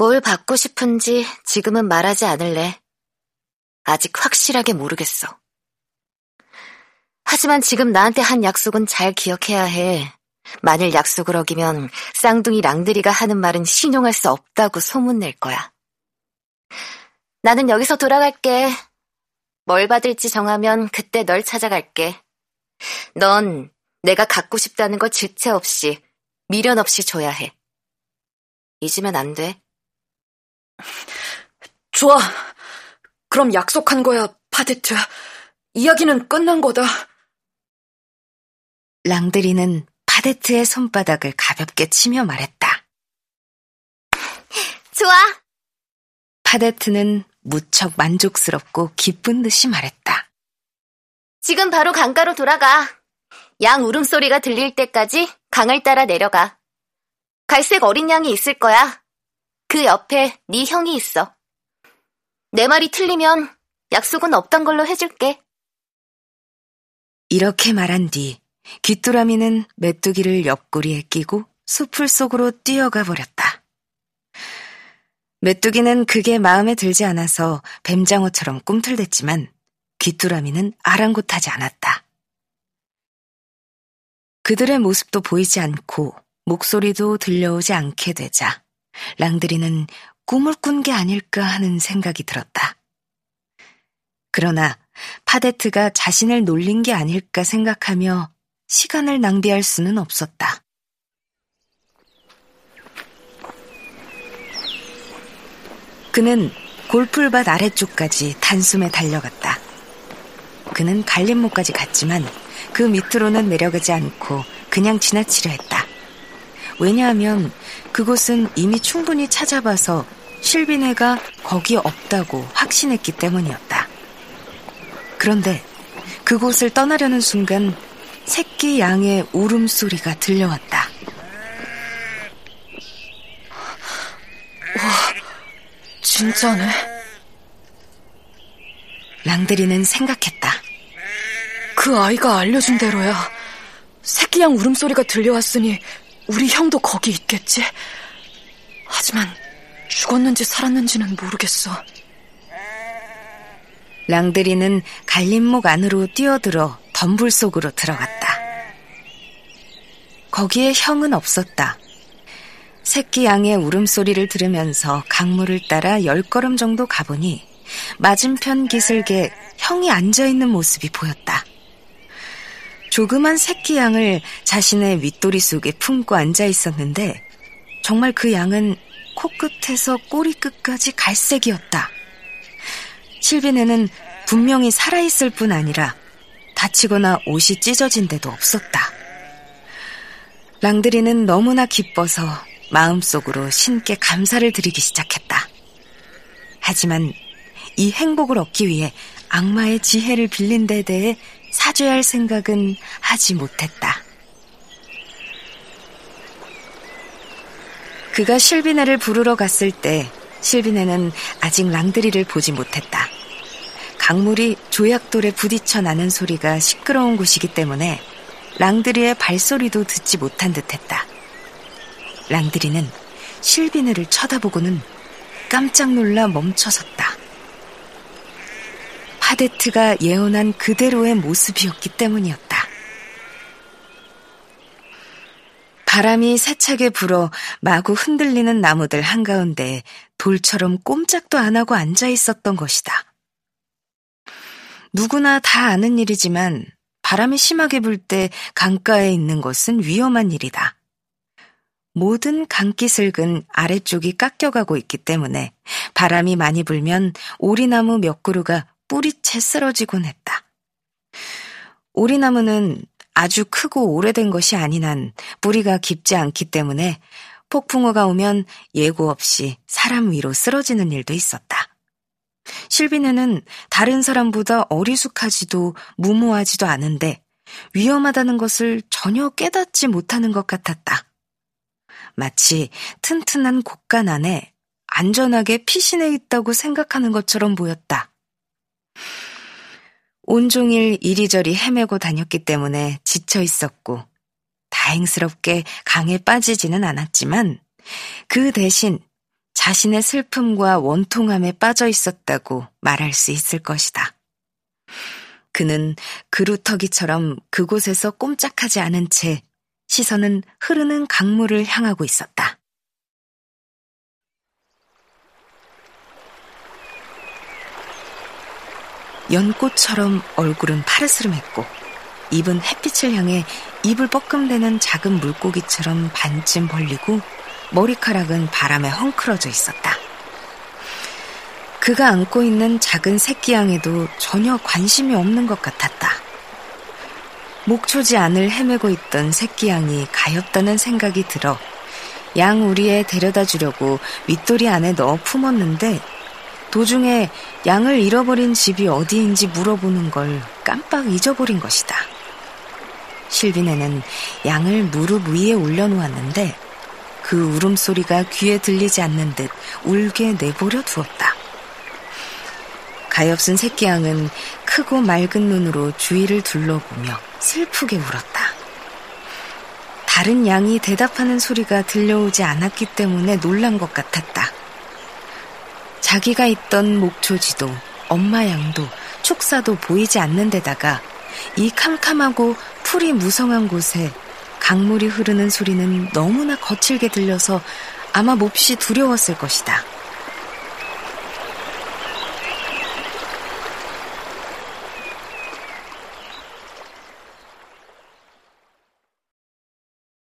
뭘 받고 싶은지 지금은 말하지 않을래. 아직 확실하게 모르겠어. 하지만 지금 나한테 한 약속은 잘 기억해야 해. 만일 약속을 어기면 쌍둥이 랑드리가 하는 말은 신용할 수 없다고 소문낼 거야. 나는 여기서 돌아갈게. 뭘 받을지 정하면 그때 널 찾아갈게. 넌 내가 갖고 싶다는 걸 주체 없이, 미련 없이 줘야 해. 잊으면 안 돼. 좋아. 그럼 약속한 거야, 파데트. 이야기는 끝난 거다. 랑드리는 파데트의 손바닥을 가볍게 치며 말했다. 좋아. 파데트는 무척 만족스럽고 기쁜 듯이 말했다. 지금 바로 강가로 돌아가. 양 울음소리가 들릴 때까지 강을 따라 내려가. 갈색 어린 양이 있을 거야. 그 옆에 네 형이 있어. 내 말이 틀리면 약속은 없던 걸로 해줄게. 이렇게 말한 뒤 귀뚜라미는 메뚜기를 옆구리에 끼고 숲풀 속으로 뛰어가 버렸다. 메뚜기는 그게 마음에 들지 않아서 뱀장어처럼 꿈틀댔지만 귀뚜라미는 아랑곳하지 않았다. 그들의 모습도 보이지 않고 목소리도 들려오지 않게 되자 랑드리는 꿈을 꾼 게 아닐까 하는 생각이 들었다. 그러나 파데트가 자신을 놀린 게 아닐까 생각하며 시간을 낭비할 수는 없었다. 그는 골풀밭 아래쪽까지 단숨에 달려갔다. 그는 갈림목까지 갔지만 그 밑으로는 내려가지 않고 그냥 지나치려 했다. 왜냐하면 그곳은 이미 충분히 찾아봐서 실비네가 거기 없다고 확신했기 때문이었다. 그런데 그곳을 떠나려는 순간 새끼 양의 울음소리가 들려왔다. 와, 진짜네. 랑드리는 생각했다. 그 아이가 알려준 대로야. 새끼 양 울음소리가 들려왔으니 우리 형도 거기 있겠지. 하지만 죽었는지 살았는지는 모르겠어. 랑드리는 갈림목 안으로 뛰어들어 덤불 속으로 들어갔다. 거기에 형은 없었다. 새끼 양의 울음소리를 들으면서 강물을 따라 열 걸음 정도 가보니 맞은편 기슭에 형이 앉아있는 모습이 보였다. 조그만 새끼 양을 자신의 윗도리 속에 품고 앉아 있었는데 정말 그 양은 코끝에서 꼬리 끝까지 갈색이었다. 실비네는 분명히 살아있을 뿐 아니라 다치거나 옷이 찢어진 데도 없었다. 랑드리는 너무나 기뻐서 마음속으로 신께 감사를 드리기 시작했다. 하지만 이 행복을 얻기 위해 악마의 지혜를 빌린 데 대해 사줘야 할 생각은 하지 못했다. 그가 실비네를 부르러 갔을 때 실비네는 아직 랑드리를 보지 못했다. 강물이 조약돌에 부딪혀 나는 소리가 시끄러운 곳이기 때문에 랑드리의 발소리도 듣지 못한 듯했다. 랑드리는 실비네를 쳐다보고는 깜짝 놀라 멈춰섰다. 파데트가 예언한 그대로의 모습이었기 때문이었다. 바람이 세차게 불어 마구 흔들리는 나무들 한가운데 돌처럼 꼼짝도 안 하고 앉아 있었던 것이다. 누구나 다 아는 일이지만 바람이 심하게 불 때 강가에 있는 것은 위험한 일이다. 모든 강기슬근 아래쪽이 깎여가고 있기 때문에 바람이 많이 불면 오리나무 몇 그루가 뿌리채 쓰러지곤 했다. 오리나무는 아주 크고 오래된 것이 아닌 한 뿌리가 깊지 않기 때문에 폭풍우가 오면 예고 없이 사람 위로 쓰러지는 일도 있었다. 실비네는 다른 사람보다 어리숙하지도 무모하지도 않은데 위험하다는 것을 전혀 깨닫지 못하는 것 같았다. 마치 튼튼한 곳간 안에 안전하게 피신해 있다고 생각하는 것처럼 보였다. 온종일 이리저리 헤매고 다녔기 때문에 지쳐 있었고, 다행스럽게 강에 빠지지는 않았지만, 그 대신 자신의 슬픔과 원통함에 빠져 있었다고 말할 수 있을 것이다. 그는 그루터기처럼 그곳에서 꼼짝하지 않은 채 시선은 흐르는 강물을 향하고 있었다. 연꽃처럼 얼굴은 파르스름했고 입은 햇빛을 향해 입을 뻐끔대는 작은 물고기처럼 반쯤 벌리고 머리카락은 바람에 헝클어져 있었다. 그가 안고 있는 작은 새끼양에도 전혀 관심이 없는 것 같았다. 목초지 안을 헤매고 있던 새끼양이 가엾다는 생각이 들어 양 우리에 데려다 주려고 윗돌이 안에 넣어 품었는데 도중에 양을 잃어버린 집이 어디인지 물어보는 걸 깜빡 잊어버린 것이다. 실비네는 양을 무릎 위에 올려놓았는데 그 울음소리가 귀에 들리지 않는 듯 울게 내버려 두었다. 가엾은 새끼 양은 크고 맑은 눈으로 주위를 둘러보며 슬프게 울었다. 다른 양이 대답하는 소리가 들려오지 않았기 때문에 놀란 것 같았다. 자기가 있던 목초지도 엄마 양도 축사도 보이지 않는 데다가 이 캄캄하고 풀이 무성한 곳에 강물이 흐르는 소리는 너무나 거칠게 들려서 아마 몹시 두려웠을 것이다.